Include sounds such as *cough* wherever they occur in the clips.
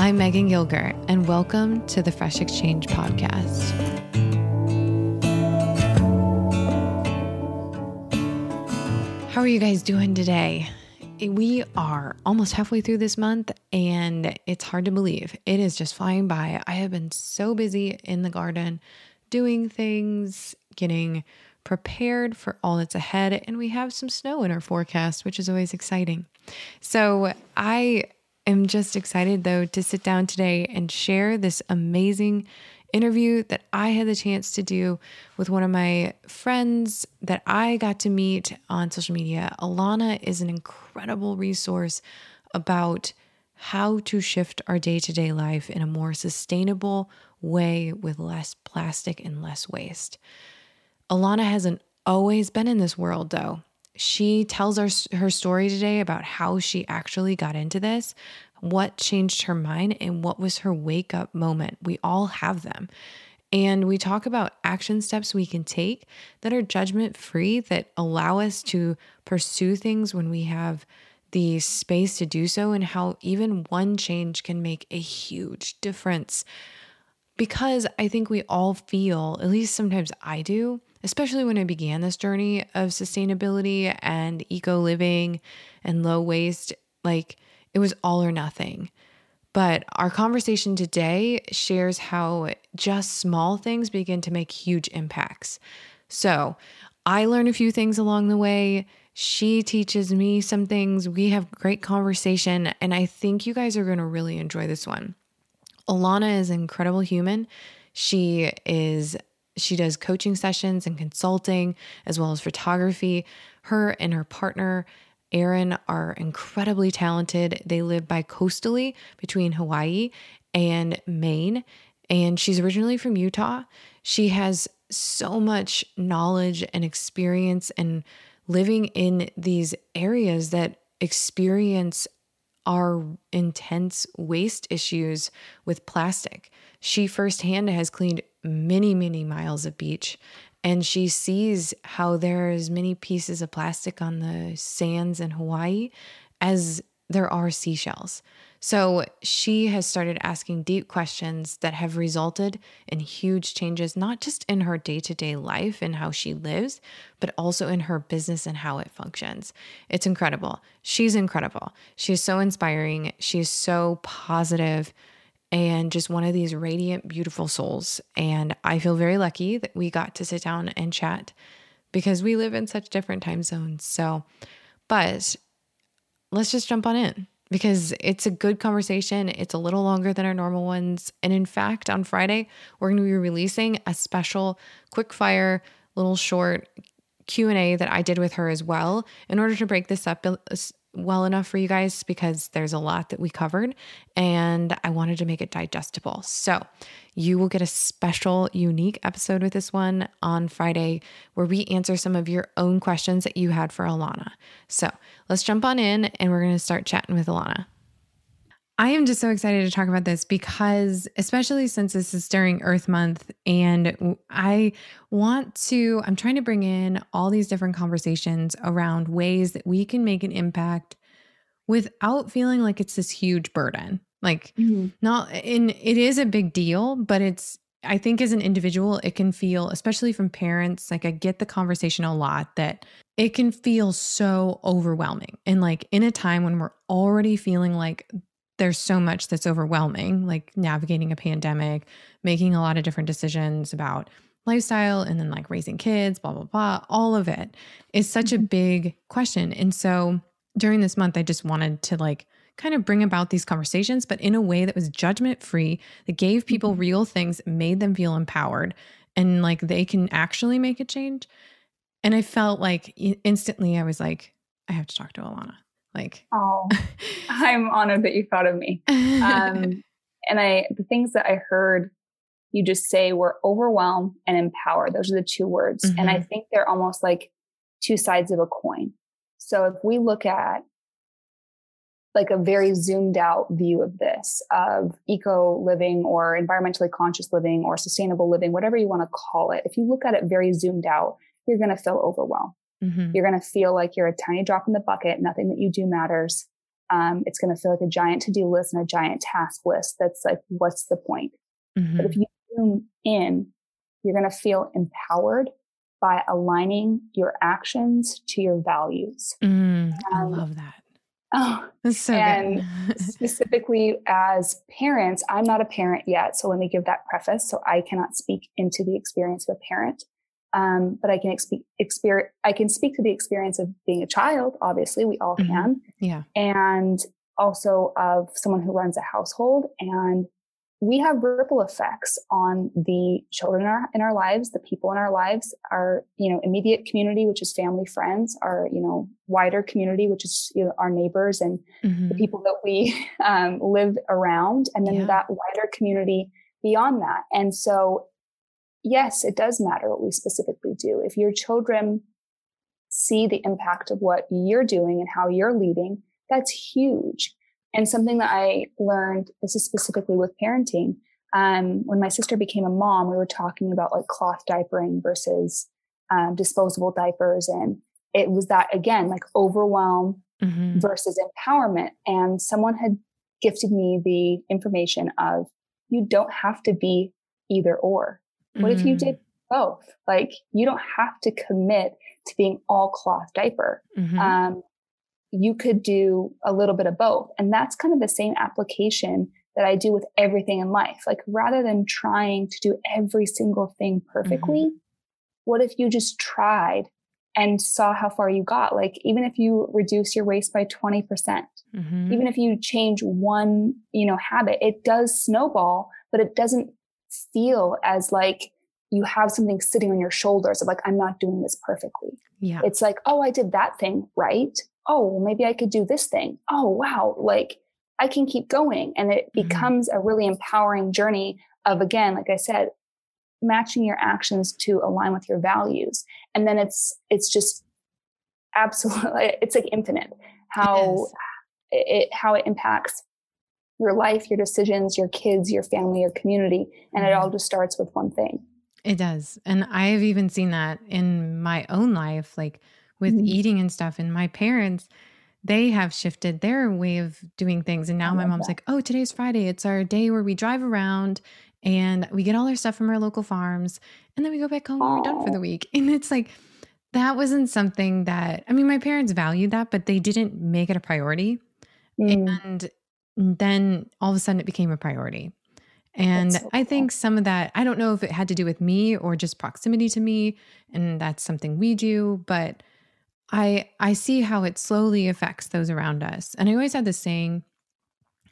I'm Megan Gilger, and welcome to the Fresh Exchange Podcast. How are you guys doing today? We are almost halfway through this month, and it's hard to believe. It is just flying by. I have been so busy in the garden doing things, getting prepared for all that's ahead, and we have some snow in our forecast, which is always exciting. So, I am just excited though to sit down today and share this amazing interview that I had the chance to do with one of my friends that I got to meet on social media. Alana is an incredible resource about how to shift our day to day life in a more sustainable way with less plastic and less waste. Alana hasn't always been in this world though. She tells our, her story today about how she actually got into this, what changed her mind, and what was her wake up moment. We all have them. And we talk about action steps we can take that are judgment free, that allow us to pursue things when we have the space to do so, and how even one change can make a huge difference because I think we all feel, at least sometimes I do, especially when I began this journey of sustainability and eco living and low waste, like it was all or nothing. But our conversation today shares how just small things begin to make huge impacts. So I learn a few things along the way. She teaches me some things. We have great conversation. And I think you guys are going to really enjoy this one. Alana is an incredible human. She is she does coaching sessions and consulting as well as photography. Her and her partner Aaron are incredibly talented. They live by coastally between Hawaii and Maine, and she's originally from Utah. She has so much knowledge and experience and living in these areas that experience our intense waste issues with plastic. She firsthand has cleaned many, many miles of beach and she sees how there's many pieces of plastic on the sands in Hawaii as there are seashells. So she has started asking deep questions that have resulted in huge changes, not just in her day to day life and how she lives, but also in her business and how it functions. It's incredible. She's incredible. She is so inspiring. She is so positive and just one of these radiant, beautiful souls. And I feel very lucky that we got to sit down and chat because we live in such different time zones. So, but let's just jump on in because it's a good conversation. It's a little longer than our normal ones. And in fact, on Friday, we're going to be releasing a special quick fire little short Q&A that I did with her as well in order to break this up well enough for you guys because there's a lot that we covered and I wanted to make it digestible. So, you will get a special, unique episode with this one on Friday where we answer some of your own questions that you had for Alana. So, let's jump on in and we're going to start chatting with Alana. I am just so excited to talk about this because, especially since this is during Earth Month, and I want to, I'm trying to bring in all these different conversations around ways that we can make an impact without feeling like it's this huge burden. Like, mm-hmm. not, in it is a big deal, but it's, I think as an individual, it can feel, especially from parents, like I get the conversation a lot that it can feel so overwhelming. And like in a time when we're already feeling like there's so much that's overwhelming, like navigating a pandemic, making a lot of different decisions about lifestyle and then like raising kids, blah, blah, blah. All of it is such a mm-hmm. big question. And so during this month, I just wanted to like kind of bring about these conversations, but in a way that was judgment free, that gave people mm-hmm. real things, made them feel empowered and like they can actually make a change. And I felt like instantly I was like, I have to talk to Alana. Like, oh, *laughs* I'm honored that you thought of me. Um, *laughs* and I, the things that I heard you just say were overwhelm and empower. Those are the two words. Mm-hmm. And I mm-hmm. think they're almost like two sides of a coin. So if we look at like a very zoomed out view of this, of eco living or environmentally conscious living or sustainable living, whatever you want to call it, if you look at it very zoomed out, you're going to feel overwhelmed. Mm-hmm. You're going to feel like you're a tiny drop in the bucket. Nothing that you do matters. Um, it's going to feel like a giant to do list and a giant task list. That's like, what's the point? Mm-hmm. But if you zoom in, you're going to feel empowered by aligning your actions to your values. Mm, I um, love that. Oh, that's so and specifically as parents, I'm not a parent yet. So let me give that preface. So I cannot speak into the experience of a parent. Um, but I can expe- experience, I can speak to the experience of being a child. Obviously, we all mm-hmm. can. Yeah. And also of someone who runs a household. And we have ripple effects on the children in our, in our lives, the people in our lives, our, you know, immediate community, which is family, friends, our, you know, wider community, which is you know, our neighbors and mm-hmm. the people that we *laughs* um, live around. And then yeah. that wider community beyond that. And so yes, it does matter what we specifically do. If your children see the impact of what you're doing and how you're leading, that's huge. And something that I learned, this is specifically with parenting. Um, when my sister became a mom, we were talking about like cloth diapering versus um, disposable diapers. And it was that again, like overwhelm mm-hmm. versus empowerment. And someone had gifted me the information of you don't have to be either or. What mm-hmm. if you did mm. both? Like you don't have to commit to being all cloth diaper. Mm-hmm. Um, you could do a little bit of both. And that's kind of the same application that I do with everything in life. Like rather than trying to do every single thing perfectly, mm-hmm. what if you just tried and saw how far you got? Like even if you reduce your waste by 20%, percent mm-hmm. even if you change one, you know, habit, it does snowball, but it doesn't feel as like you have something sitting on your shoulders of like, I'm not doing this perfectly. Yeah. It's like, oh, I did that thing right. Oh, well, maybe I could do this thing. Oh, wow. Like I can keep going. And it mm-hmm. becomes a really empowering journey of, again, like I said, matching your actions to align with your values. And then it's, it's just absolutely, *laughs* it's like infinite how it, it how it impacts your life, your decisions, your kids, your family, your community. And it mm-hmm. all just starts with one thing. It does. And I've even seen that in my own life, like with mm-hmm. eating and stuff. And my parents, they have shifted their way of doing things. And now my mom's that. like, oh, today's Friday. It's our day where we drive around and we get all our stuff from our local farms. And then we go back home and we're done for the week. *laughs* And it's like, that wasn't something that, I mean, my parents valued that, but they didn't make it a priority. Mm. And then all of a sudden it became a priority. And so I think some of that, I don't know if it had to do with me or just proximity to me. And that's something we do, but I I see how it slowly affects those around us. And I always had this saying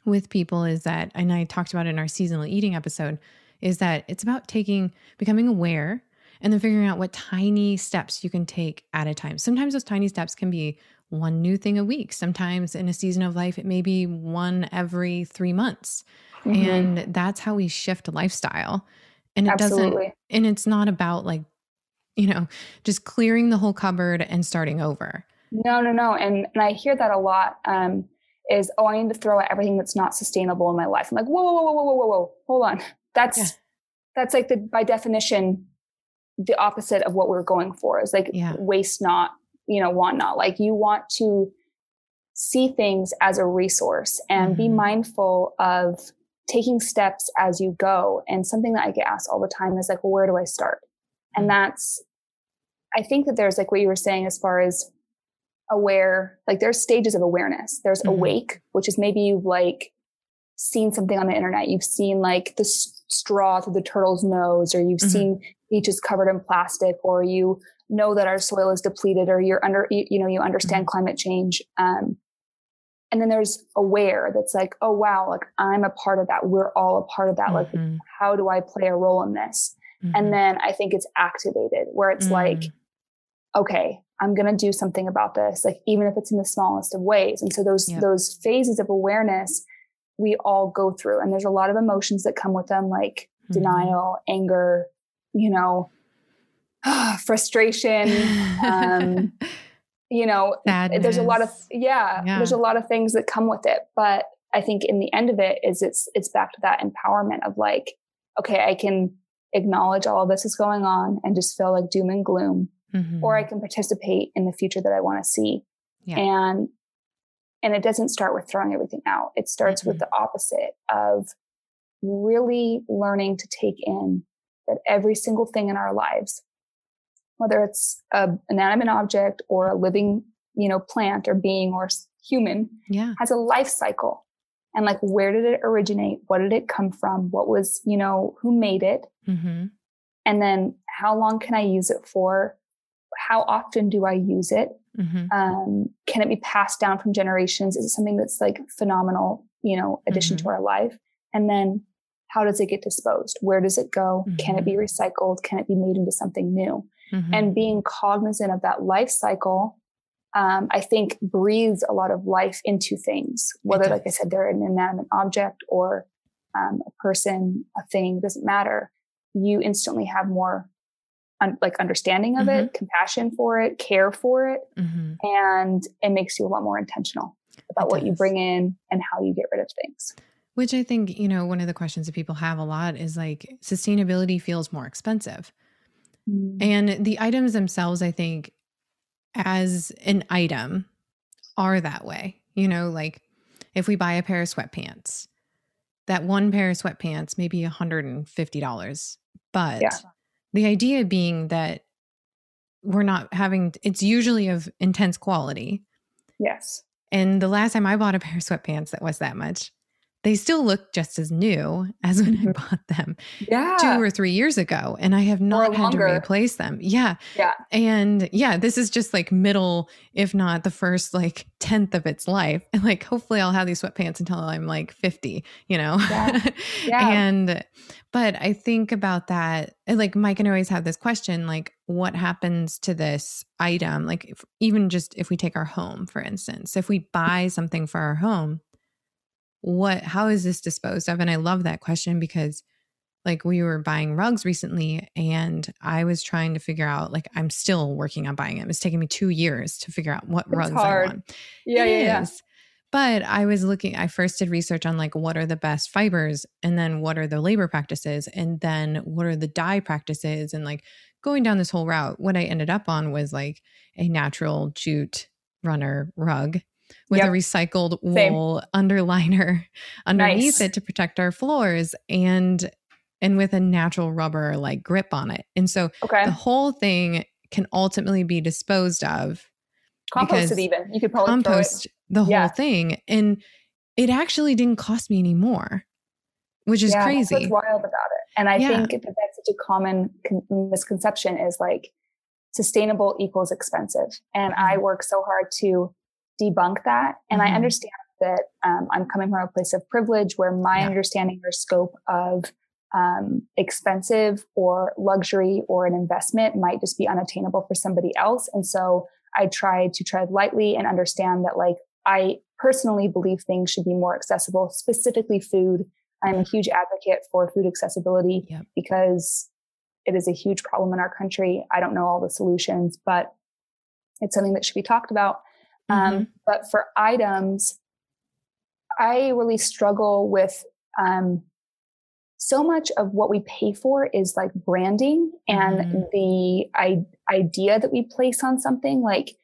with people is that, and I talked about it in our seasonal eating episode, is that it's about taking, becoming aware and then figuring out what tiny steps you can take at a time. Sometimes those tiny steps can be one new thing a week. Sometimes in a season of life, it may be one every three months. Mhm. And that's how we shift lifestyle. And it Absolutely. doesn't, and it's not about like, you know, just clearing the whole cupboard and starting over. No, no, no. And and I hear that a lot. Um, is oh, I need to throw out everything that's not sustainable in my life. I'm like, whoa, whoa, whoa, whoa, whoa, whoa, whoa. Hold on. That's Yeah. that's like the by definition, the opposite of what we're going for. Is like Yeah. waste not, you know, want not. Like you want to see things as a resource and be Mhm. mindful of taking steps as you go. And something that I get asked all the time is like, well, where do I start? And Mhm. that's I think that there's like what you were saying as far as aware, like there's stages of awareness. There's Mhm. awake, which is maybe you've like seen something on the internet. You've seen like the straw through the turtle's nose, or you've Mhm. seen beaches covered in plastic, or you know that our soil is depleted, or you're under, you, you know, you understand climate change. Um, and then there's aware that's like, oh wow, like I'm a part of that. We're all a part of that. Like, Mhm. how do I play a role in this? Mhm. And then I think it's activated where it's like, Mm. okay, I'm going to do something about this, like even if it's in the smallest of ways. And so those Yep. those phases of awareness we all go through and there's a lot of emotions that come with them like Mhm. denial, anger, you know, *sighs* frustration, um, *laughs* you know, there's a lot of yeah, Yeah. there's a lot of things that come with it, but I think in the end of it is it's it's back to that empowerment of like okay, I can acknowledge all of this is going on and just feel like doom and gloom Mhm. or I can participate in the future that I want to see. Yeah. And and it doesn't start with throwing everything out. It starts with Mhm. the opposite of really learning to take in that every single thing in our lives, whether it's a inanimate object or a living, you know, plant or being or human, yeah. has a life cycle. And like, where did it originate? What did it come from? What was, you know, who made it? hmm And then how long can I use it for? How often do I use it? hmm Um, can it be passed down from generations? Is it something that's like phenomenal, you know, addition to our life? And then how does it get disposed? Where does it go? Can it be recycled? Can it be made into something new? Hmm And being cognizant of that life cycle, um, I think breathes a lot of life into things, whether, like I said, they're an inanimate object or um, a person, a thing, doesn't matter. You instantly have more un- like understanding of it, compassion for it, care for it, hmm and it makes you a lot more intentional about It what you bring in and how you get rid of things. Which I think, you know, one of the questions that people have a lot is like sustainability feels more expensive. Mm-hmm. And the items themselves, I think, as an item, are that way. You know, like if we buy a pair of sweatpants, that one pair of sweatpants may be $150. But Yeah. the idea being that we're not having, it's usually of intense quality. Yes. And the last time I bought a pair of sweatpants that was that much, they still look just as new as when I Mhm. bought them Yeah. two or three years ago. And I have not had to replace them. Yeah. yeah. And yeah, this is just like middle, if not the first like tenth of its life. And *laughs* like, hopefully I'll have these sweatpants until I'm like 50, you know? Yeah. *laughs* Yeah. and, but I think about that. Like, Mike and I always have this question like, what happens to this item? Like, if, even just if we take our home, for instance, if we buy something for our home, what, how is this disposed of? And I love that question because like we were buying rugs recently and I was trying to figure out like I'm still working on buying them. It's taking me 2 years to figure out what It's rugs hard. I want. Yeah. It yeah. Yeah. But I was looking I first did research on like what are the best fibers and then what are the labor practices and then what are the dye practices and like going down this whole route what I ended up on was like a natural jute runner rug with a Yep. recycled Same. wool underliner *laughs* underneath Nice. it to protect our floors and and with a natural rubber like grip on it. And so Okay. the whole thing can ultimately be disposed of Compost it even. You could probably compost the whole Yeah. thing and it actually didn't cost me any more which is yeah, That's crazy what's wild about it. And I Yeah. think that that's such a common con- misconception is like sustainable equals expensive. And I Mm-hmm. work so hard to debunk that. And I Mhm. understand that um, I'm coming from a place of privilege where my Yeah. understanding or scope of um, expensive or luxury or an investment might just be unattainable for somebody else. And so I try to tread lightly and understand that like I personally believe things should be more accessible, specifically food. I'm a huge advocate for food accessibility Yep. because it is a huge problem in our country. I don't know all the solutions, but it's something that should be talked about. Um, but for items, I really struggle with um, so much of what we pay for is like branding and Mhm. the I- idea that we place on something. Like,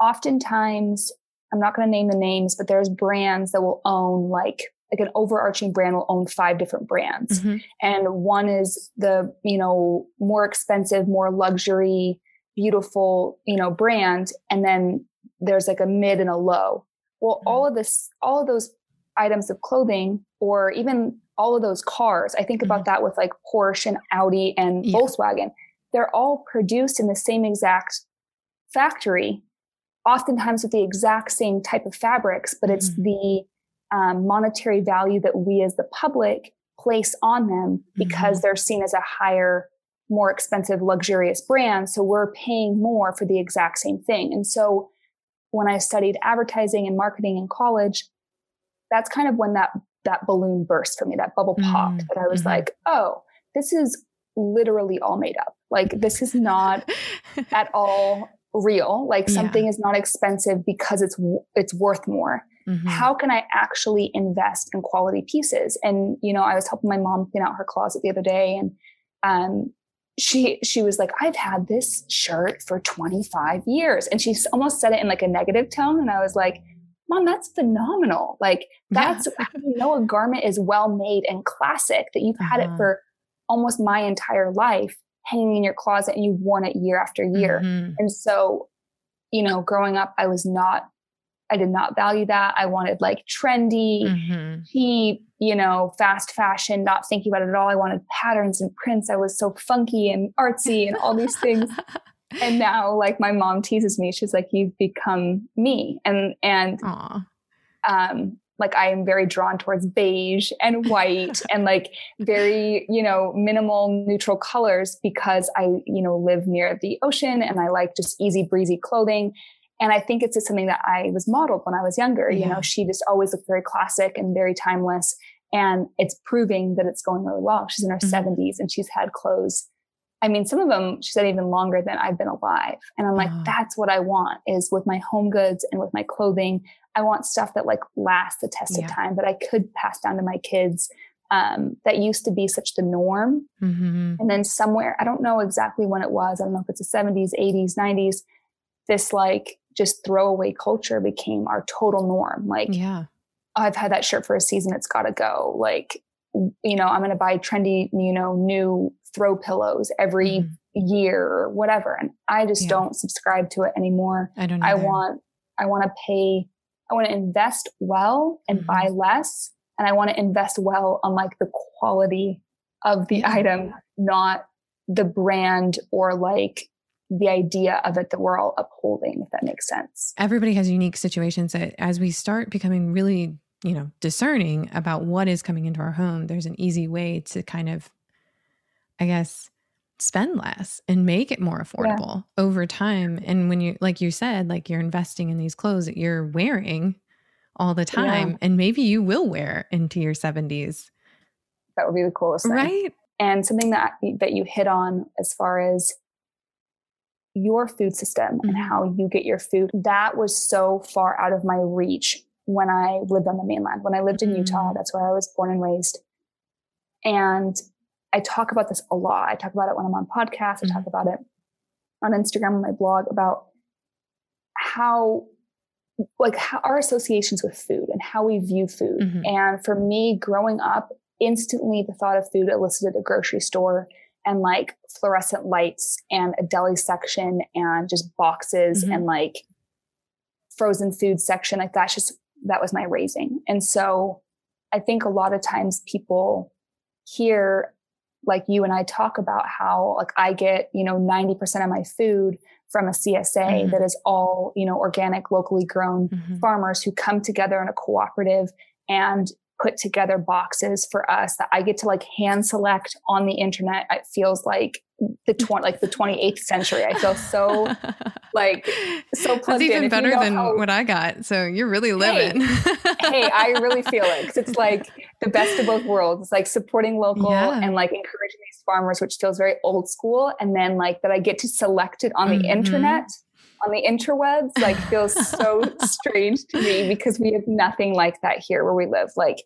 oftentimes, I'm not going to name the names, but there's brands that will own like like an overarching brand will own five different brands Mhm. and one is the you know more expensive more luxury beautiful you know brand and then there's like a mid and a low well Mm-hmm. all of this all of those items of clothing or even all of those cars i think about that with like porsche and audi and Mm-hmm. Yeah. volkswagen they're all produced in the same exact factory oftentimes with the exact same type of fabrics but it's Mhm. the um, monetary value that we as the public place on them because they're seen as a higher, more expensive, luxurious brand. So we're paying more for the exact same thing. And so when I studied advertising and marketing in college, that's kind of when that that balloon burst for me, that bubble popped, Mm, that I was mhm. like, oh, this is literally all made up. Like this is not *laughs* at all real. Like Yeah. something is not expensive because it's it's worth more Mhm. how can I actually invest in quality pieces? And you know, I was helping my mom clean out her closet the other day, and um, she she was like, "I've had this shirt for 25 years," and she almost said it in like a negative tone, and I was like, "Mom, that's phenomenal! Like Yeah. that's how you know a garment is well made and classic that you've had Uh-huh. it for almost my entire life, hanging in your closet, and you've worn it year after year." Mhm. And so, you know, growing up, I was not, I did not value that. I wanted like trendy, Mhm. cheap, you know, fast fashion, not thinking about it at all. I wanted patterns and prints. I was so funky and artsy and all these things. *laughs* And now, like, my mom teases me. She's like, "You've become me," and and Aw. um, like I am very drawn towards beige and white *laughs* and like very, you know, minimal neutral colors because I, you know, live near the ocean and I like just easy breezy clothing. And I think it's just something that I was modeled when I was younger. You know, she just always looked very classic and very timeless. And it's proving that it's going really well. She's in her Mhm. 70s and she's had clothes. I mean, some of them she said even longer than I've been alive. And I'm like, that's what I want is with my home goods and with my clothing. I want stuff that like lasts the test Yeah. of time that I could pass down to my kids. Um, that used to be such the norm. Mhm. And then somewhere, I don't know exactly when it was. I don't know if it's the 70s, 80s, 90s. This like just throwaway culture became our total norm. Like, Yeah. I've had that shirt for a season. It's got to go. Like, you know, I'm going to buy trendy, you know, new throw pillows every Mhm. year or whatever. And I just Yeah. don't subscribe to it anymore. I don't. I want, I want to pay, I want to invest well and Mhm. buy less. And I want to invest well on like the quality of the Yeah. item, not the brand or like the idea of it that we're all upholding, if that makes sense. everybody has unique situations that as we start becoming really you know discerning about what is coming into our home there's an easy way to kind of i guess spend less and make it more affordable over time. And when you like you said like you're investing in these clothes that you're wearing all the time and maybe you will wear into your 70s That would be the coolest thing. right? And something that that you hit on as far as your food system and Mhm. how you get your food. That was so far out of my reach when i lived on the mainland. When i lived in utah Mm. that's where i was born and raised. And i talk about this a lot. I talk about it when i'm on podcasts. I talk about it on instagram on my blog about how like how our associations with food and how we view food. Mhm. and for me growing up instantly the thought of food elicited a grocery store and like fluorescent lights and a deli section and just boxes Mhm. and like frozen food section like that's just that was my raising and so i think a lot of times people hear like you and i talk about how like i get you know 90% of my food from a csa Mhm. that is all you know organic locally grown Mhm. farmers who come together in a cooperative and put together boxes for us that I get to like hand select on the internet. It feels like the 20 *laughs* like the 28th century. I feel so *laughs* like so plugged That's even in. better you know than how- what I got. So you're really living. hey, I really *laughs* feel it because it's like the best of both worlds. It's like supporting local Yeah. and like encouraging these farmers, which feels very old school. And then like that I get to select it on the Mhm. internet, on the interwebs, like feels so *laughs* strange to me because we have nothing like that here where we live. Like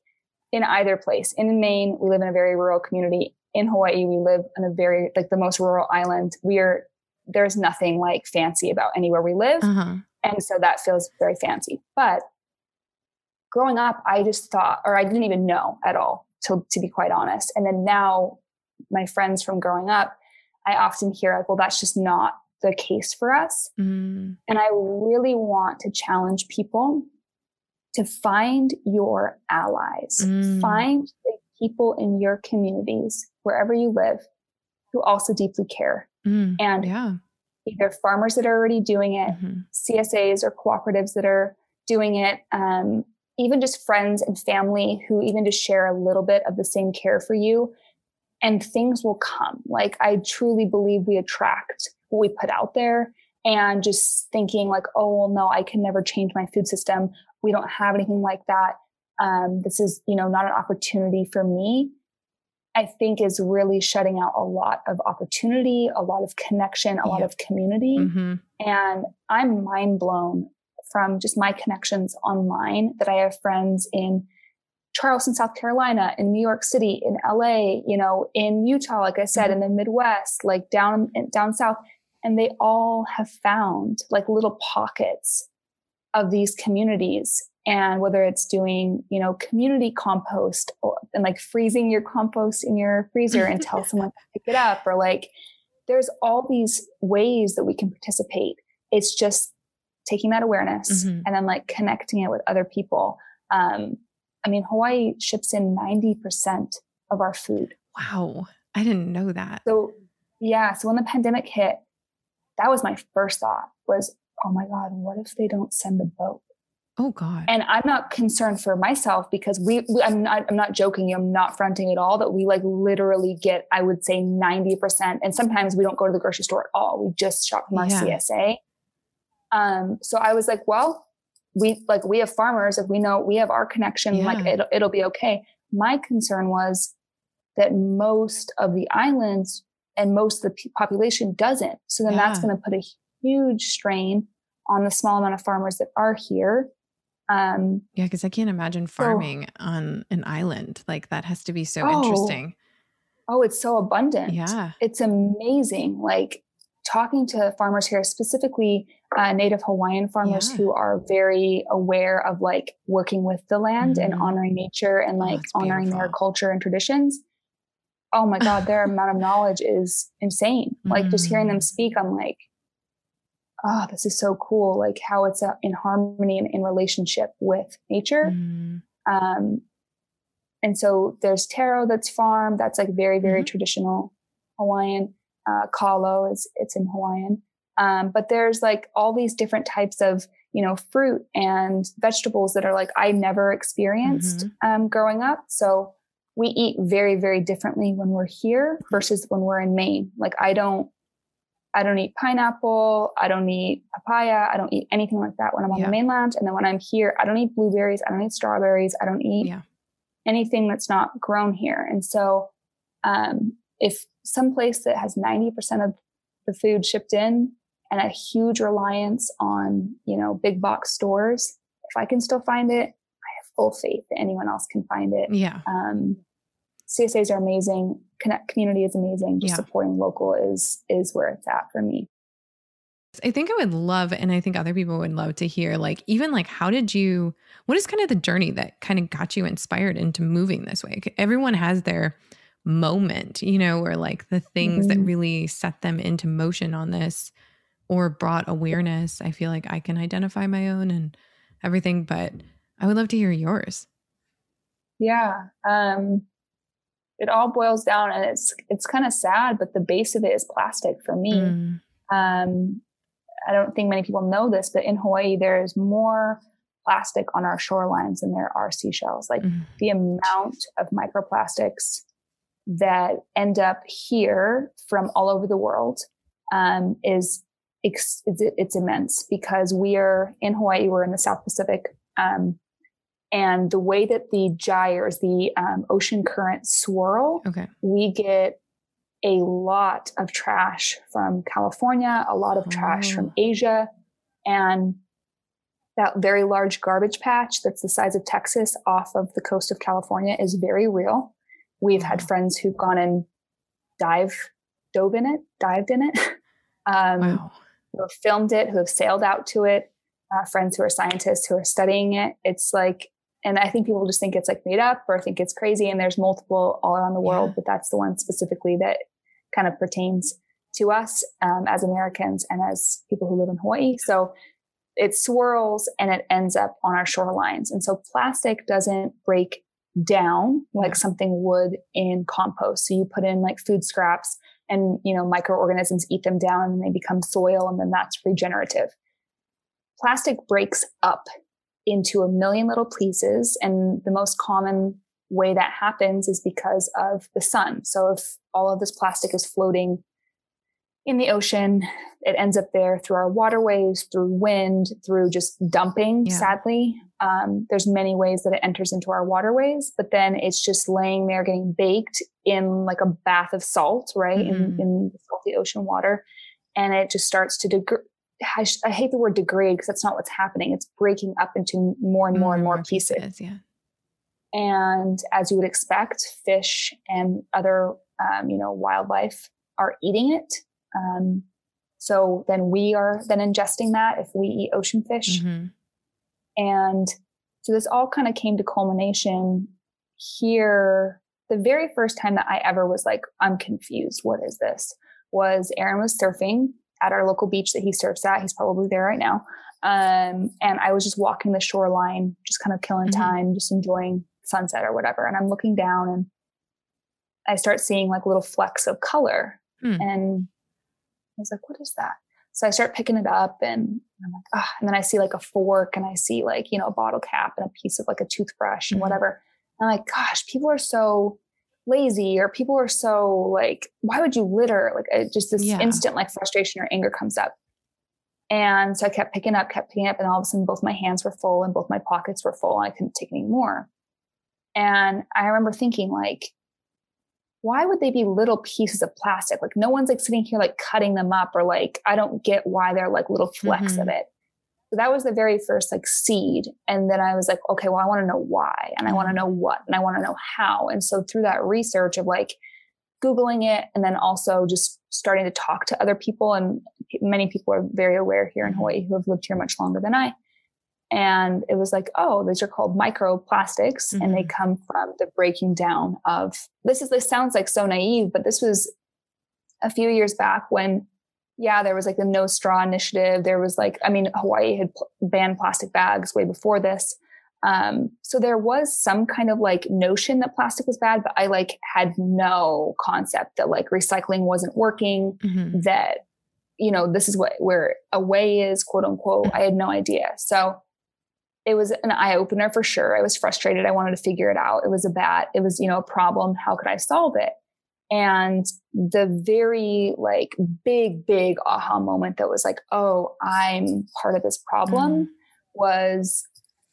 in either place. In Maine, we live in a very rural community. In Hawaii, we live on a very like the most rural island. We are there's nothing like fancy about anywhere we live. uh-huh. And so that feels very fancy. But growing up, I just thought, or I didn't even know at all, to, to be quite honest. And then now, my friends from growing up, I often hear, like, well, that's just not the case for us. Mm, And I really want to challenge people to find your allies, Mm. find the people in your communities, wherever you live, who also deeply care. mm, And yeah. either farmers that are already doing it, Mhm. CSAs or cooperatives that are doing it, um, even just friends and family who even just share a little bit of the same care for you, and things will come. Like I truly believe we attract we put out there, and just thinking like, oh well, no, I can never change my food system. We don't have anything like that. Um, this is you know not an opportunity for me. I think is really shutting out a lot of opportunity, a lot of connection, a lot of community. Mhm. And I'm mind blown from just my connections online that I have friends in Charleston, South Carolina, in New York City, in LA, you know, in Utah, like I said, in the Midwest, like down down south, and they all have found like little pockets of these communities. And whether it's doing, you know, community compost or, and like freezing your compost in your freezer until *laughs* someone can pick it up, or like there's all these ways that we can participate. It's just taking that awareness Mhm. and then like connecting it with other people. Um, I mean, Hawaii ships in 90% of our food. Wow. I didn't know that. So yeah, so when the pandemic hit, that was my first thought was, oh my God, what if they don't send the boat? Oh God. And I'm not concerned for myself because we, we I'm not, I'm not joking. I'm not fronting at all that we like literally get, I would say 90%. And sometimes we don't go to the grocery store at all. We just shop from our Yeah. CSA. Um, so I was like, well, we like, we have farmers. If we know we have our connection, like it'll, it'll be okay. My concern was that most of the islands and most of the population doesn't. So then that's going to put a huge strain on the small amount of farmers that are here. Um, yeah, because I can't imagine farming on an island. Like that has to be so Oh, interesting. oh, it's so abundant. Yeah. It's amazing. Like talking to farmers here, specifically uh, Native Hawaiian farmers Yeah. who are very aware of like working with the land and Mhm. honoring nature and like that's honoring their culture and traditions. Oh my God, their amount of knowledge is insane. Like just hearing them Mm. speak, I'm like, oh, this is so cool. Like how it's uh, in harmony and in relationship with nature. Mm, Um, and so there's taro that's farmed. That's like very, very Mhm. traditional Hawaiian. Uh, kalo is it's in Hawaiian. Um, but there's like all these different types of you know fruit and vegetables that are like I never experienced um, growing up. So we eat very, very differently when we're here versus when we're in Maine. Like I don't. I don't eat pineapple. I don't eat papaya. I don't eat anything like that when I'm on Yeah. the mainland. And then when I'm here, I don't eat blueberries. I don't eat strawberries. I don't eat Yeah. anything that's not grown here. And so, um, if some place that has 90% of the food shipped in and a huge reliance on, you know, big box stores, if I can still find it, I have full faith that anyone else can find it. Yeah. Um, CSAs are amazing. Connect community is amazing. Just Yeah. supporting local is, is where it's at for me. I think I would love, and I think other people would love to hear, like, even like, how did you, what is kind of the journey that kind of got you inspired into moving this way? Everyone has their moment, you know, or like the things that Mhm. really set them into motion on this or brought awareness. I feel like I can identify my own and everything, but I would love to hear yours. Yeah. Um, it all boils down and it's, it's kind of sad, but the base of it is plastic for me. Mm, Um, I don't think many people know this, but in Hawaii, there is more plastic on our shorelines than there are seashells. Like Mhm. the amount of microplastics that end up here from all over the world um, is it's, it's, immense because we are in Hawaii, we're in the South Pacific. Um, and the way that the gyres, the um, ocean currents swirl, okay. we get a lot of trash from California, a lot of trash oh. from Asia, and that very large garbage patch that's the size of Texas off of the coast of California is very real. We've had friends who've gone and dive, dove in it, dived in it, *laughs* um, wow. who have filmed it, who have sailed out to it. Uh, friends who are scientists who are studying it. It's like, and I think people just think it's like made up or think it's crazy. And there's multiple all around the world, yeah. but that's the one specifically that kind of pertains to us um, as Americans and as people who live in Hawaii. So it swirls and it ends up on our shorelines. And so plastic doesn't break down like something would in compost. So you put in like food scraps and, you know, microorganisms eat them down and they become soil and then that's regenerative. Plastic breaks up into a million little pieces. And the most common way that happens is because of the sun. So if all of this plastic is floating in the ocean. It ends up there through our waterways, through wind, through just dumping, yeah. sadly. Um, there's many ways that it enters into our waterways, but then it's just laying there getting baked in like a bath of salt, right? Mm-hmm. In, in salty ocean water. And it just starts to degrade. I, I, hate the word degrade because that's not what's happening. It's breaking up into more and more and more, more pieces. pieces. Yeah. And as you would expect, fish and other, um, you know, wildlife are eating it um, so then we are then ingesting that if we eat ocean fish. Mm-hmm. And so this all kind of came to culmination here. The very first time that I ever was like, I'm confused. What is this? Was Aaron was surfing at our local beach that he surfs at. He's probably there right now. Um, and I was just walking the shoreline, just kind of killing mm-hmm. time, just enjoying sunset or whatever. And I'm looking down and I start seeing like little flecks of color. Mm. And I was like, what is that? So I start picking it up and I'm like, ah, and then I see like a fork and I see like, you know, a bottle cap and a piece of like a toothbrush and mm-hmm. whatever. And I'm like, gosh, people are so lazy or people are so like, why would you litter? Like just this yeah. instant like frustration or anger comes up. And so I kept picking up, kept picking up, and all of a sudden both my hands were full and both my pockets were full. And I couldn't take any more. And I remember thinking like, why would they be little pieces of plastic? Like no one's like sitting here like cutting them up or like I don't get why they're like little flecks mm-hmm. of it. So that was the very first like seed. And then I was like, okay, well, I want to know why and I want to mm-hmm. know what and I want to know how. And so through that research of like Googling it and then also just starting to talk to other people, and many people are very aware here in mm-hmm. Hawaii who have lived here much longer than I and it was like, oh, these are called microplastics mm-hmm. and they mm-hmm. come from the breaking down of this is this sounds like so naive, but this was a few years back when yeah, there was like the no straw initiative. There was like, I mean, Hawaii had pl- banned plastic bags way before this. Um, so there was some kind of like notion that plastic was bad, but I like had no concept that like recycling wasn't working, mm-hmm. that, you know, this is what where a way is, quote unquote. I had no idea. So it was an eye opener for sure. I was frustrated. I wanted to figure it out. It was a bad, it was, you know, a problem. How could I solve it? And the very like big, big aha moment that was like, oh, I'm part of this problem mm. was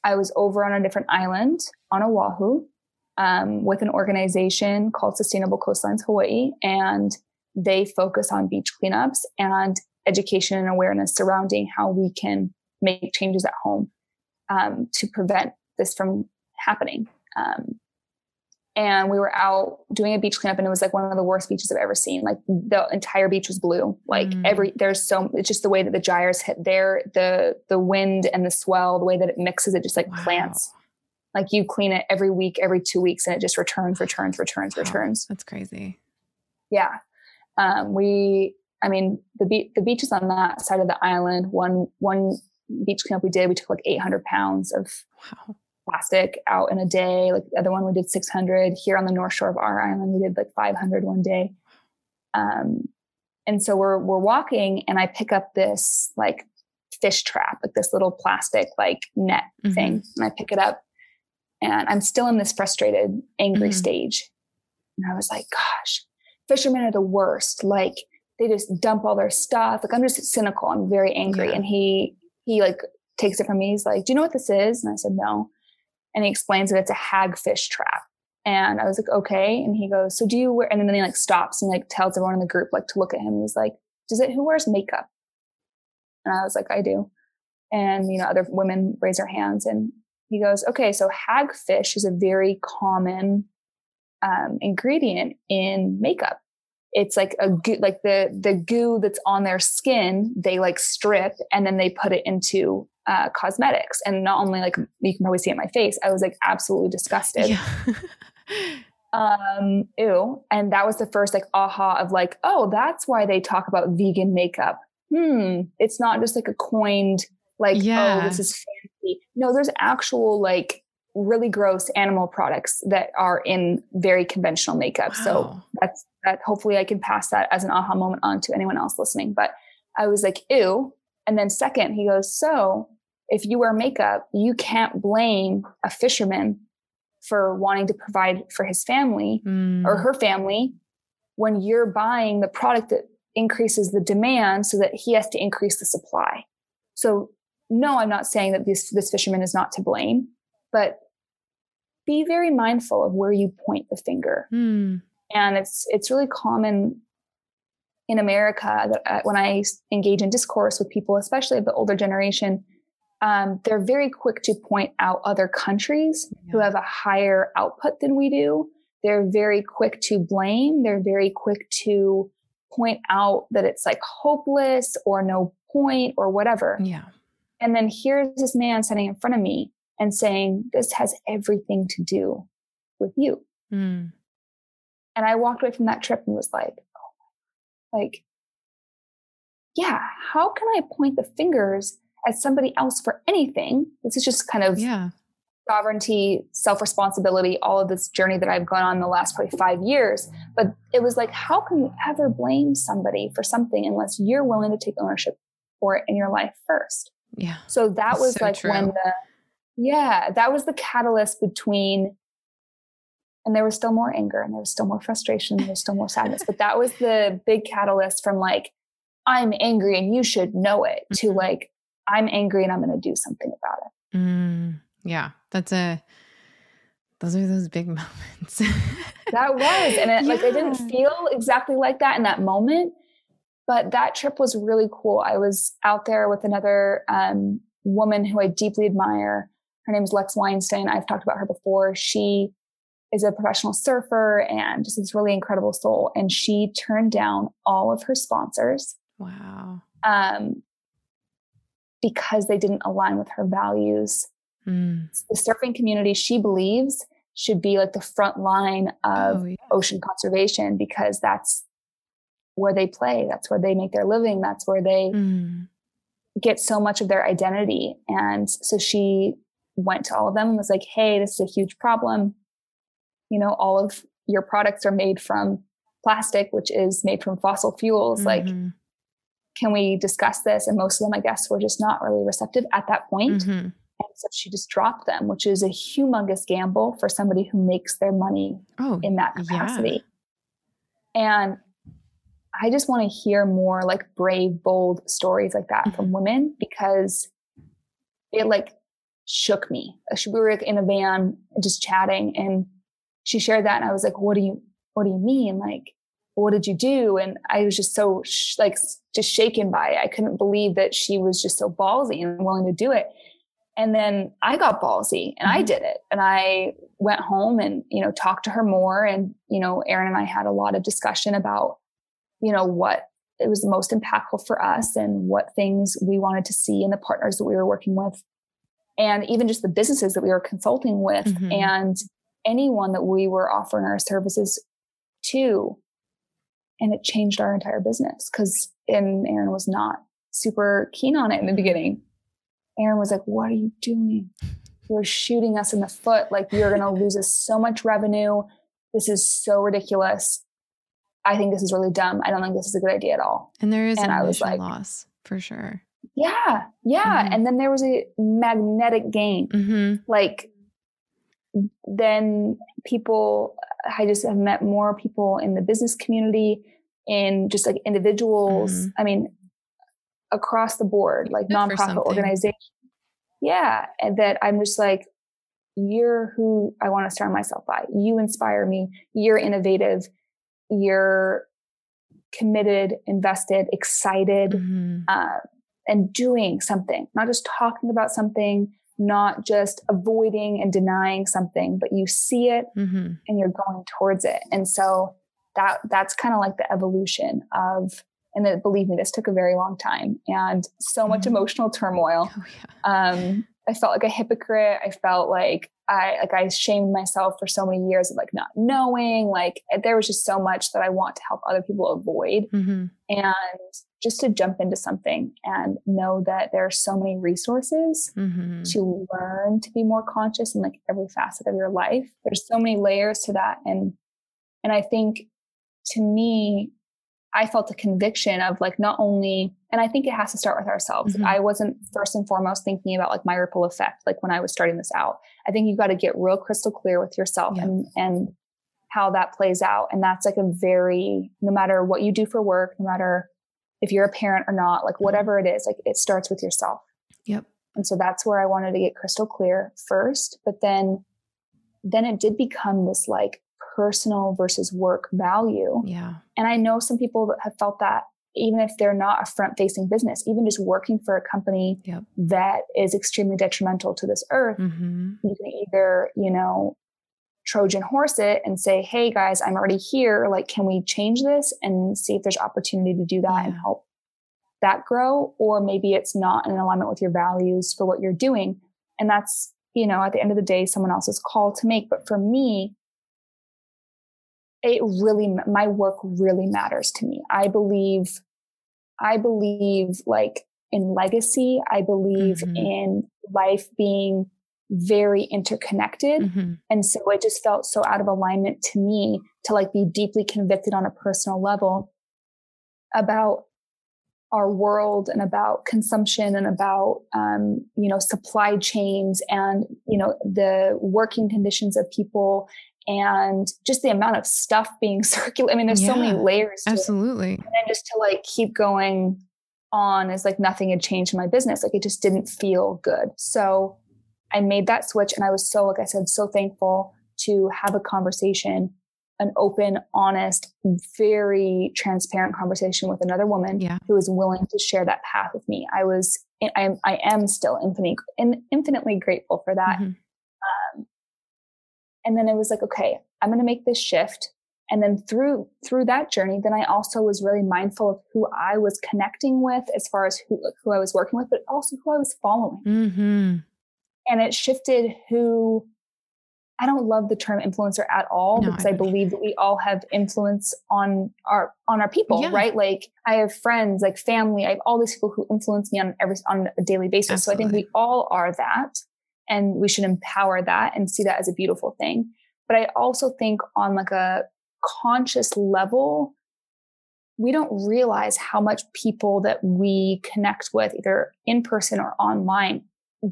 I was over on a different island on Oahu um, with an organization called Sustainable Coastlines Hawaii. And they focus on beach cleanups and education and awareness surrounding how we can make changes at home um, to prevent this from happening. Um, and we were out doing a beach cleanup and it was like one of the worst beaches I've ever seen. Like the entire beach was blue. Like mm. every, there's so, it's just the way that the gyres hit there, the, the wind and the swell, the way that it mixes, it just like wow. plants. Like you clean it every week, every two weeks, and it just returns, returns, returns, wow. returns. That's crazy. Yeah. Um, we, I mean, the beach, the beaches on that side of the island, one, one beach cleanup we did, we took like 800 pounds of wow. Plastic out in a day. Like the other one, we did 600. Here on the north shore of our island, we did like 500 one day. Um, and so we're we're walking, and I pick up this like fish trap, like this little plastic like net mm-hmm. thing, and I pick it up, and I'm still in this frustrated, angry mm-hmm. stage. And I was like, gosh, fishermen are the worst. Like they just dump all their stuff. Like I'm just cynical. I'm very angry. Yeah. And he, he like takes it from me. He's like, do you know what this is? And I said, no. And he explains that it's a hagfish trap. And I was like, okay. And he goes, so do you wear, and then he like stops and like tells everyone in the group like to look at him. He's like, does it, who wears makeup? And I was like, I do. And, you know, other women raise their hands and he goes, okay, so hagfish is a very common um, ingredient in makeup. It's like a goo, like the the goo that's on their skin. They like strip and then they put it into uh, cosmetics. And not only like you can probably see it in my face, I was like absolutely disgusted. Yeah. *laughs* Um, ew. And that was the first like aha of like, oh, that's why they talk about vegan makeup. Hmm. It's not just like a coined like, Yeah. oh, this is fancy. No, there's actual like really gross animal products that are in very conventional makeup. So that's that hopefully I can pass that as an aha moment on to anyone else listening. But I was like, ew. And then second, he goes, so if you wear makeup, you can't blame a fisherman for wanting to provide for his family Mm. or her family when you're buying the product that increases the demand so that he has to increase the supply. So no, I'm not saying that this, this fisherman is not to blame, but be very mindful of where you point the finger Mm. and it's it's really common in America that uh, I engage in discourse with people, especially of the older generation, um, they're very quick to point out other countries who have a higher output than we do. They're very quick to blame. They're very quick to point out that it's like hopeless or no point or whatever. Yeah. And then here's this man standing in front of me and saying, This has everything to do with you. Mm. And I walked away from that trip and was like, oh, like, yeah, how can I point the fingers at somebody else for anything? This is just kind of Yeah. sovereignty, self responsibility, all of this journey that I've gone on the last probably five years. But it was like, how can you ever blame somebody for something unless you're willing to take ownership for it in your life first? Yeah. So that That's was so like when the, yeah, that was the catalyst between, and there was still more anger and there was still more frustration, and there was still more sadness. But that was the big catalyst from like, I'm angry and you should know it to Mhm. like, I'm angry and I'm going to do something about it. Mm. Yeah. That's a, those are those big *laughs* moments. That was, and it, like, I didn't feel exactly like that in that moment, but that trip was really cool. I was out there with another um, woman who I deeply admire. Her name is Lex Weinstein. I've talked about her before. She is a professional surfer and just this really incredible soul. And she turned down all of her sponsors Wow. um, because they didn't align with her values. Mm. The surfing community, she believes, should be like the front line of Oh, yeah. ocean conservation because that's where they play. That's where they make their living. That's where they Mm. get so much of their identity. And so she went to all of them and was like, Hey, this is a huge problem. You know, all of your products are made from plastic, which is made from fossil fuels. Like, Mhm. Can we discuss this? And most of them, I guess, were just not really receptive at that point. Mhm. And so she just dropped them, which is a humongous gamble for somebody who makes their money Oh, in that yeah. capacity. And I just want to hear more like brave, bold stories like that from Mm-hmm. women because it like shook me. Uh, We were like, in a van just chatting and she shared that and I was like, what do you, what do you mean? Like, what did you do? And I was just so sh- like just shaken by it. I couldn't believe that she was just so ballsy and willing to do it. And then I got ballsy and I Mhm. did it. And I went home and, you know, talked to her more. And, you know, Erin and I had a lot of discussion about, you know, what it was the most impactful for us and what things we wanted to see in the partners that we were working with. And even just the businesses that we were consulting with Mhm. and anyone that we were offering our services to. And it changed our entire business because and Erin was not super keen on it in the beginning. Erin was like, What are you doing? You're shooting us in the foot. Like, you're going *laughs* to lose us so much revenue. This is so ridiculous. I think this is really dumb. I don't think this is a good idea at all. And there is And a I was like- loss for sure. Yeah. Yeah. Mhm. And then there was a magnetic gain. Mm-hmm. Like, then people, I just have met more people in the business community, in just like individuals. Mhm. I mean, across the board, like Good nonprofit organizations. Yeah. And that I'm just like, you're who I want to surround myself by. You inspire me. You're innovative. You're committed, invested, excited, Mhm. uh, and doing something, not just talking about something, not just avoiding and denying something, but you see it Mhm. and you're going towards it. And so that that's kind of like the evolution of and that believe me, this took a very long time and so much Mhm. emotional turmoil. Oh yeah. Um, I felt like a hypocrite. I felt like I like I shamed myself for so many years of like not knowing. Like there was just so much that I want to help other people avoid Mhm. and just to jump into something and know that there are so many resources Mhm. to learn to be more conscious in like every facet of your life. There's so many layers to that. And and I think to me, I felt a conviction of like not only, and I think it has to start with ourselves. Mhm. I wasn't first and foremost thinking about like my ripple effect, like when I was starting this out. I think you got to get real crystal clear with yourself Yeah. and and how that plays out. And that's like a very no matter what you do for work, no matter if you're a parent or not, like whatever it is, like it starts with yourself. Yep. And so that's where I wanted to get crystal clear first. But then, then it did become this like personal versus work value. Yeah. And I know some people that have felt that even if they're not a front facing business, even just working for a company Yep. that is extremely detrimental to this earth, Mhm. you can either, you know, Trojan horse it and say, Hey guys, I'm already here. Like, can we change this and see if there's opportunity to do that and help that grow? Or maybe it's not in alignment with your values for what you're doing. And that's, you know, at the end of the day, someone else's call to make. But for me, it really, my work really matters to me. I believe, I believe like in legacy. I believe Mhm. in life being very interconnected. Mhm. And so it just felt so out of alignment to me to like be deeply convicted on a personal level about our world and about consumption and about um, you know supply chains and you know the working conditions of people and just the amount of stuff being *laughs* circulated. I mean, there's so many layers. To it Absolutely. and then just to like keep going on as like nothing had changed in my business like it just didn't feel good so i made that switch and i was so like i said so thankful to have a conversation an open honest very transparent conversation with another woman Yeah. who was willing to share that path with me i was i am i am still infinitely infinitely grateful for that Mhm. and then it was like okay i'm going to make this shift and then through through that journey then i also was really mindful of who i was connecting with as far as who who i was working with but also who i was following Mhm. And it shifted who i don't love the term influencer at all No, because i, don't believe that we all have influence on our on our people Yeah. right? Like i have friends like family i have all these people who influence me on every on a daily basis. So i think we all are that and we should empower that and see that as a beautiful thing. But i also think on like a conscious level we don't realize how much people that we connect with either in person or online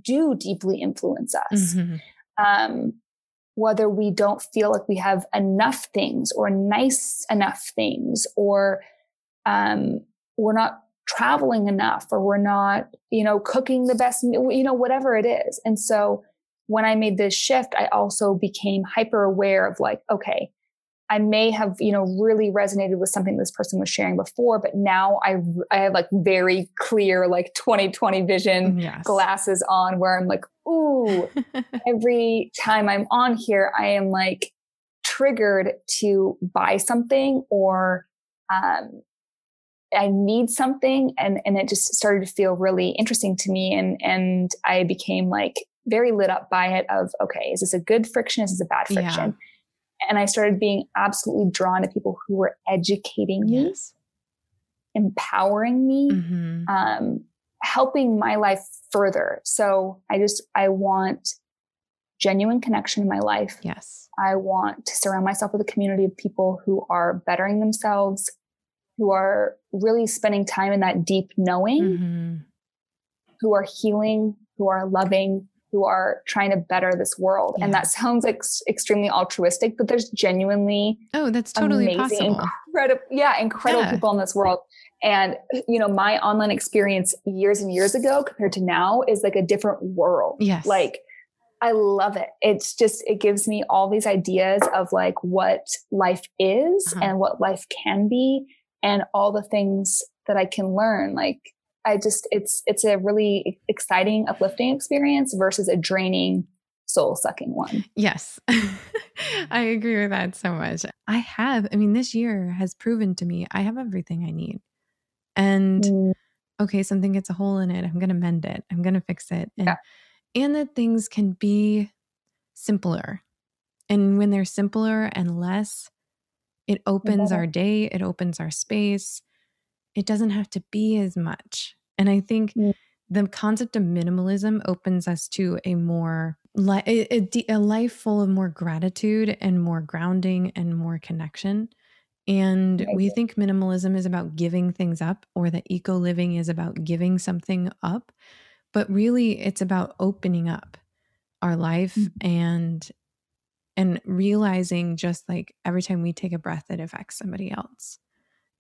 do deeply influence us Mhm. um, whether we don't feel like we have enough things or nice enough things or um, we're not traveling enough or we're not you know cooking the best you know whatever it is and so when i made this shift i also became hyper aware of like okay i may have you know really resonated with something this person was sharing before but now i i have like very clear like 2020 vision Yes. glasses on where i'm like ooh *laughs* every time I'm on here, I am like triggered to buy something or um, I need something, and and it just started to feel really interesting to me, and and I became like very lit up by it. Of okay, is this a good friction? Is this a bad Yeah. And I started being absolutely drawn to people who were educating me, Yes. empowering me, Mhm. um, helping my life further. So I just, I want genuine connection in my life. Yes. I want to surround myself with a community of people who are bettering themselves, who are really spending time in that deep knowing, Mhm. who are healing, who are loving, who are trying to better this world. Yeah. And that sounds like extremely altruistic, but there's genuinely Oh, that's totally amazing, possible. incredible, yeah, incredible Yeah. people in this world. And you know, my online experience years and years ago compared to now is like a different world. Yes. Like I love it. It's just it gives me all these ideas of like what life is Uh-huh. and what life can be and all the things that I can learn. Like I just it's it's a really exciting, uplifting experience versus a draining, soul sucking one. Yes. *laughs* I agree with that so much. I have, I mean, this year has proven to me I have everything I need. And Mm. okay, something gets a hole in it. I'm going to mend it. I'm going to fix it. And, Yeah. and that things can be simpler. And when they're simpler and less, it opens better. our day, it opens our space. It doesn't have to be as much. And I think Mm. the concept of minimalism opens us to a more li- a, a a life full of more gratitude and more grounding and more connection. And we think minimalism is about giving things up or that eco living is about giving something up. But really it's about opening up our life Mhm. and and realizing just like every time we take a breath it affects somebody else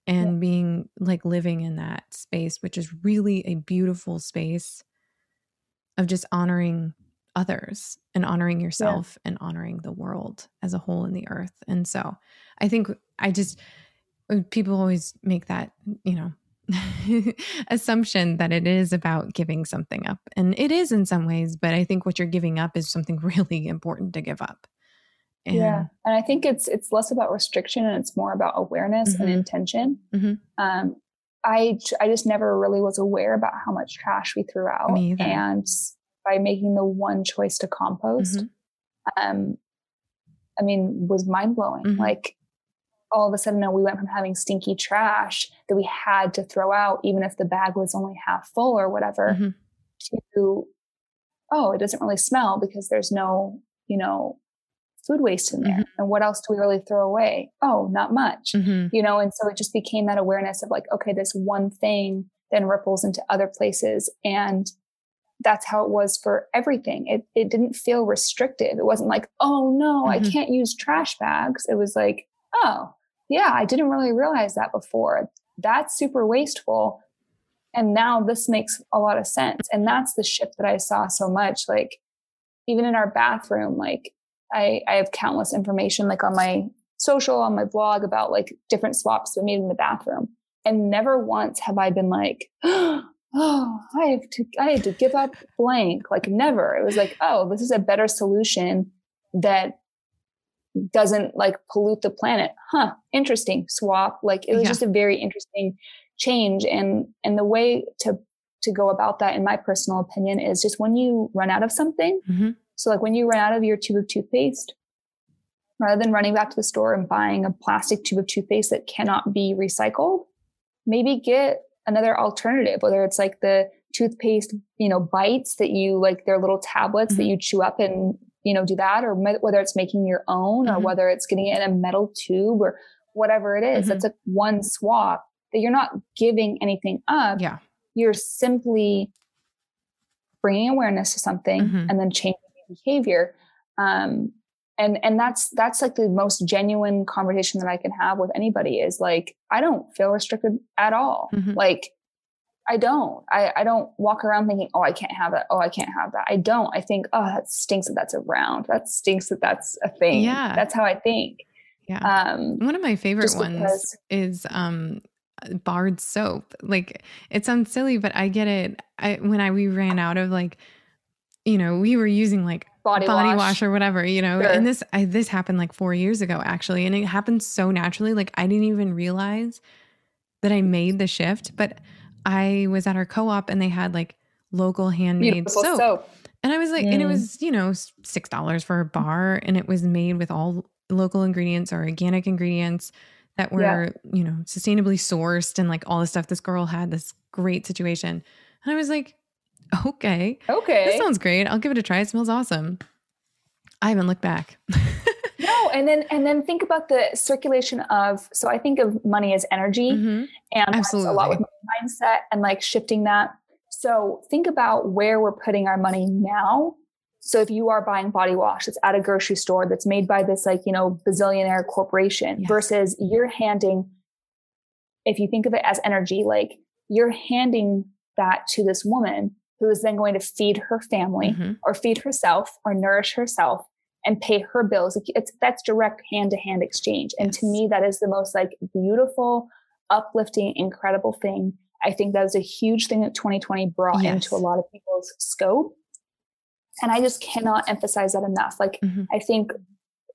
and being like living in that space which is really a beautiful space of just honoring others and honoring yourself and honoring the world as a whole in the earth. And so i think i just uh, people always make that you know *laughs* assumption that it is about giving something up. And it is in some ways but i think what you're giving up is something *laughs* really important to give up and yeah and i think it's it's less about restriction and it's more about awareness and Mhm. intention Mhm. um i i just never really was aware about how much trash we threw out and by making the one choice to compost Mhm. um i mean was mind-blowing Mhm. like all of a sudden we went from having stinky trash that we had to throw out even if the bag was only half full or whatever Mhm. to oh it doesn't really smell because there's no you know food waste in there Mhm. and what else do we really throw away oh not much Mhm. you know and so it just became that awareness of like okay this one thing then ripples into other places and that's how it was for everything it, it didn't feel restrictive it wasn't like oh no i Mhm. can't use trash bags it was like oh yeah i didn't really realize that before that's super wasteful and now this makes a lot of sense and that's the shift that i saw so much like even in our bathroom like i i have countless information like on my social on my blog about like different swaps we made in the bathroom. And never once have i been like *gasps* oh i have to i had to give up blank. Like never. It was like oh this is a better solution that doesn't like pollute the planet. Huh interesting. Swap. Like it was Yeah. just a very interesting change. And and the way to to go about that in my personal opinion is just when you run out of something Mhm. So like when you run out of your tube of toothpaste rather than running back to the store and buying a plastic tube of toothpaste that cannot be recycled maybe get another alternative whether it's like the toothpaste you know bites that you like they're little tablets that Mhm. you chew up and you know do that or me- whether it's making your own or Mhm. whether it's getting it in a metal tube or whatever it is. Mhm. that's like one swap that you're not giving anything up yeah you're simply bringing awareness to something Mhm. and then changing behavior um and and that's that's like the most genuine conversation that i can have with anybody is like i don't feel restricted at all. Mhm. like i don't. I, I don't walk around thinking oh i can't have that. Oh i can't have that. I don't. I think oh that stinks that that's around. That stinks that that's a thing. Yeah. that's how i think. Yeah. Um One of my favorite ones because- is um Bard soap. Like it sounds silly, but I get it. I when I we ran out of like, you know, we were using like body, body, wash, wash. or whatever, you know. Sure. And this I, this happened like four years ago actually, and it happened so naturally. Like I didn't even realize that I made the shift. But I was at our co-op and they had like local handmade soap. soap. And I was like, and it Mm. was, you know, six dollars for a bar, and it was made with all local ingredients or organic ingredients that were, Yeah. you know, sustainably sourced and like all the stuff. This girl had this great situation. And I was like, *laughs* okay, okay this sounds great. I'll give it a try. It smells awesome. I haven't looked back. *laughs* No, and then and then think about the circulation of. So I think of money as energy, Mhm. and that's a lot with mindset and like shifting that. So think about where we're putting our money now So if you are buying body wash that's at a grocery store that's made by this like, you know, bazillionaire corporation Yes. versus you're handing, if you think of it as energy, like you're handing that to this woman who is then going to feed her family Mhm. or feed herself or nourish herself and pay her bills. It's that's direct hand to hand exchange. And to me, that is the most like beautiful, uplifting, incredible thing. I think that was a huge thing that 2020 brought Yes. into a lot of people's scope. And I just cannot emphasize that enough. Like, Mhm. I think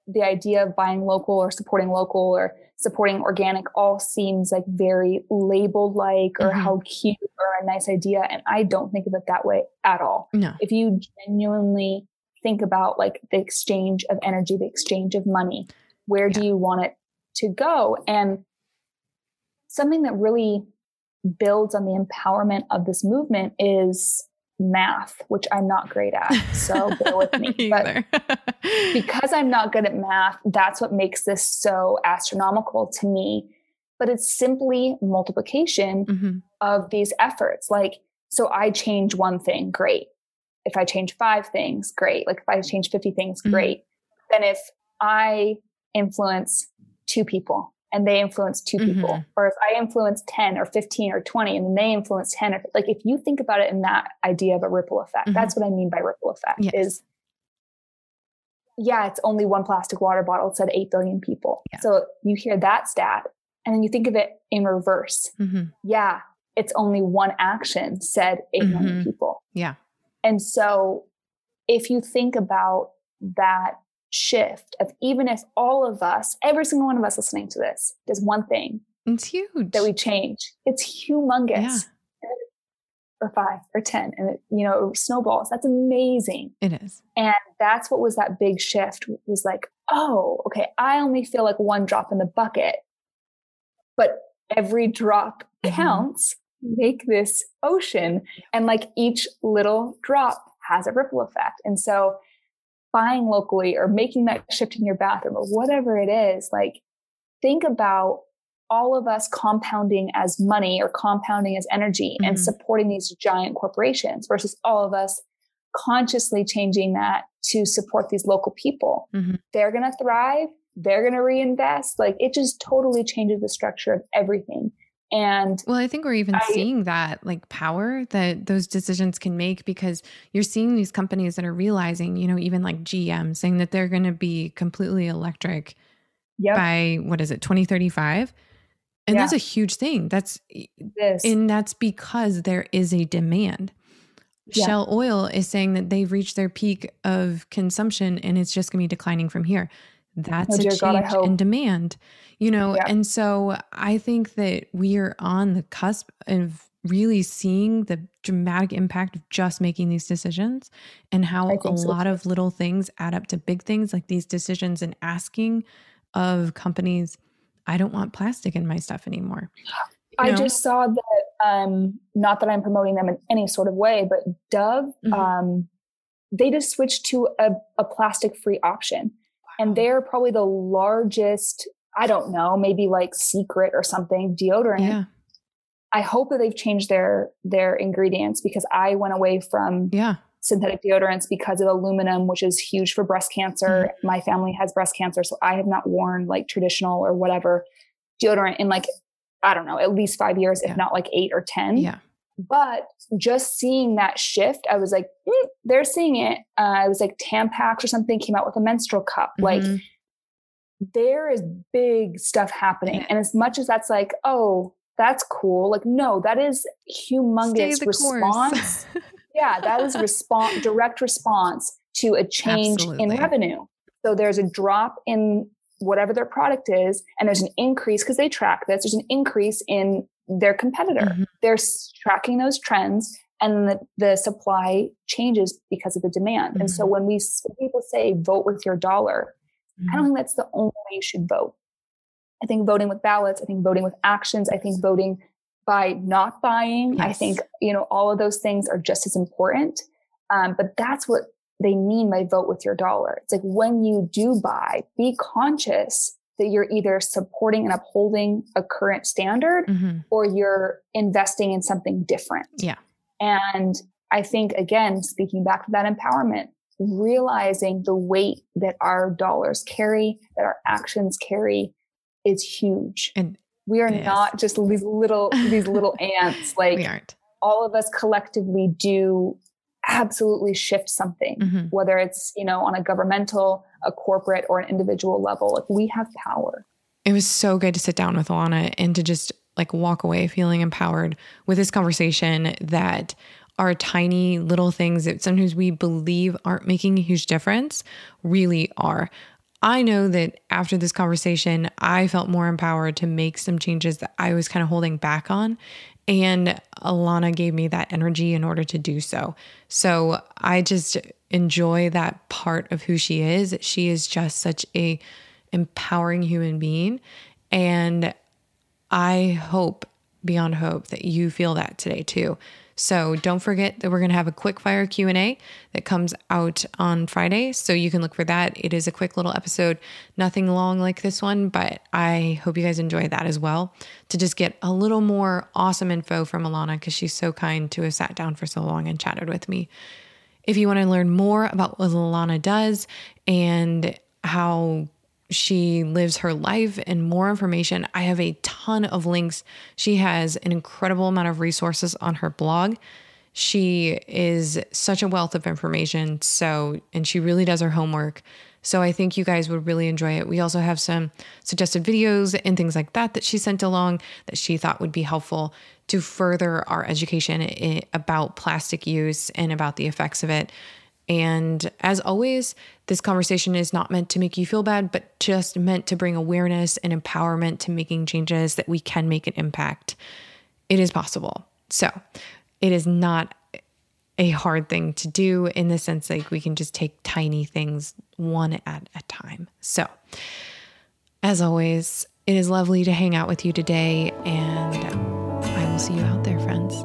the idea of buying local or supporting local or supporting organic all seems like very labeled like or Mhm. how cute or a nice idea. And I don't think of it that way at all. No. If you genuinely think about like the exchange of energy, the exchange of money, where do you want it to go? And something that really builds on the empowerment of this movement is math, which I'm not great at. So bear with me. *laughs* Me But *laughs* because I'm not good at math, that's what makes this so astronomical to me. But it's simply multiplication Mhm. of these efforts. Like, so I change one thing, great. If I change five things, great. Like if I change 50 things, Mhm. great. Then if I influence two people and they influence 2 people, Mhm. or if I influence 10 or 15 or 20 and then they influence 10, or like if you think about it in that idea of a ripple effect, Mhm. that's what I mean by ripple effect Yes. is yeah, it's only one plastic water bottle. Said 8 billion people. Yeah. So you hear that stat and then you think of it in reverse. Mhm. Yeah, it's only one action said 8 million Mhm. people. Yeah. And so if you think about that shift of even if all of us, every single one of us listening to this, does one thing It's huge. that we change, it's humongous. Yeah. Or five or 10, and it, you know, it snowballs. That's amazing. It is. And that's what was that big shift was like, oh, okay, I only feel like one drop in the bucket, but every drop Mhm. counts. Make this ocean. And like each little drop has a ripple effect. And so buying locally or making that shift in your bathroom or whatever it is, like think about all of us compounding as money or compounding as energy and Mhm. supporting these giant corporations versus all of us consciously changing that to support these local people. Mhm. They're going to thrive. They're going to reinvest. Like it just totally changes the structure of everything. And Well, I think we're even I- seeing that like power that those decisions can make because you're seeing these companies that are realizing, you know, even like GM saying that they're going to be completely electric yep, by what is it, 2035? And Yeah. that's a huge thing. That's this. and that's because there is a demand. Yeah. Shell Oil is saying that they've reached their peak of consumption and it's just going to be declining from here. That's Oh, a dear God, change in demand, you know. Yeah. And so I think that we are on the cusp of really seeing the dramatic impact of just making these decisions and how a so, lot of little things add up to big things like these decisions and asking of companies, I don't want plastic in my stuff anymore. You I know? just saw that, um, not that I'm promoting them in any sort of way, but Dove, Mhm. um, they just switched to a, a plastic free option. And they're probably the largest, I don't know, maybe like secret or something deodorant. yeah. I hope that they've changed their their ingredients because I went away from Yeah. synthetic deodorants because of aluminum, which is huge for breast cancer. Mm. My family has breast cancer, so I have not worn like traditional or whatever deodorant in like I don't know, at least five years, if not like eight or ten. Yeah. But just seeing that shift, I was like, mm, they're seeing it. Uh, it was like Tampax or something came out with a menstrual cup. Like Mhm. there is big stuff happening. And as much as that's like, oh, that's cool. Like, no, that is humongous response. *laughs* yeah, that is response, direct response to a change Absolutely. in revenue. So there's a drop in whatever their product is, and there's an increase because they track this. There's an increase in their competitor. Mhm. They're tracking those trends, and the, the supply changes because of the demand. And so Mhm. when we when people say vote with your dollar, I don't think that's the only way you should vote. I think voting with ballots, I think voting with actions, I think voting by not buying, I think, you know, all of those things are just as important. Um, but that's what they mean by vote with your dollar. It's like when you do buy, be conscious that you're either supporting and upholding a current standard Mhm. or you're investing in something different. Yeah. And I think, again, speaking back to that empowerment, realizing the weight that our dollars carry, that our actions carry is huge. And we are not just these little these little *laughs* ants like we aren't. all of us collectively do absolutely shift something Mhm. whether it's you know on a governmental a corporate or an individual level like we have power It was so good to sit down with Alana and to just like walk away feeling empowered with this conversation that are tiny little things that sometimes we believe aren't making a huge difference really are. I know that after this conversation, I felt more empowered to make some changes that I was kind of holding back on. And Alana gave me that energy in order to do so. So I just enjoy that part of who she is. She is just such a empowering human being. And I hope beyond hope that you feel that today too. So don't forget that we're going to have a quick fire Q&A that comes out on Friday, so you can look for that. It is a quick little episode, nothing long like this one, but I hope you guys enjoy that as well to just get a little more awesome info from Alana cuz she's so kind to have sat down for so long and chatted with me. If you want to learn more about what Alana does and how she lives her life and more information, I have a ton of links. She has an incredible amount of resources on her blog. She is such a wealth of information. So, and she really does her homework. So, I think you guys would really enjoy it. We also have some suggested videos and things like that that she sent along that she thought would be helpful to further our education about plastic use and about the effects of it. And as always, this conversation is not meant to make you feel bad, but just meant to bring awareness and empowerment to making changes that we can make an impact. It is possible. So it is not a hard thing to do in the sense like we can just take tiny things one at a time. So, as always, it is lovely to hang out with you today, and I will see you out there, friends.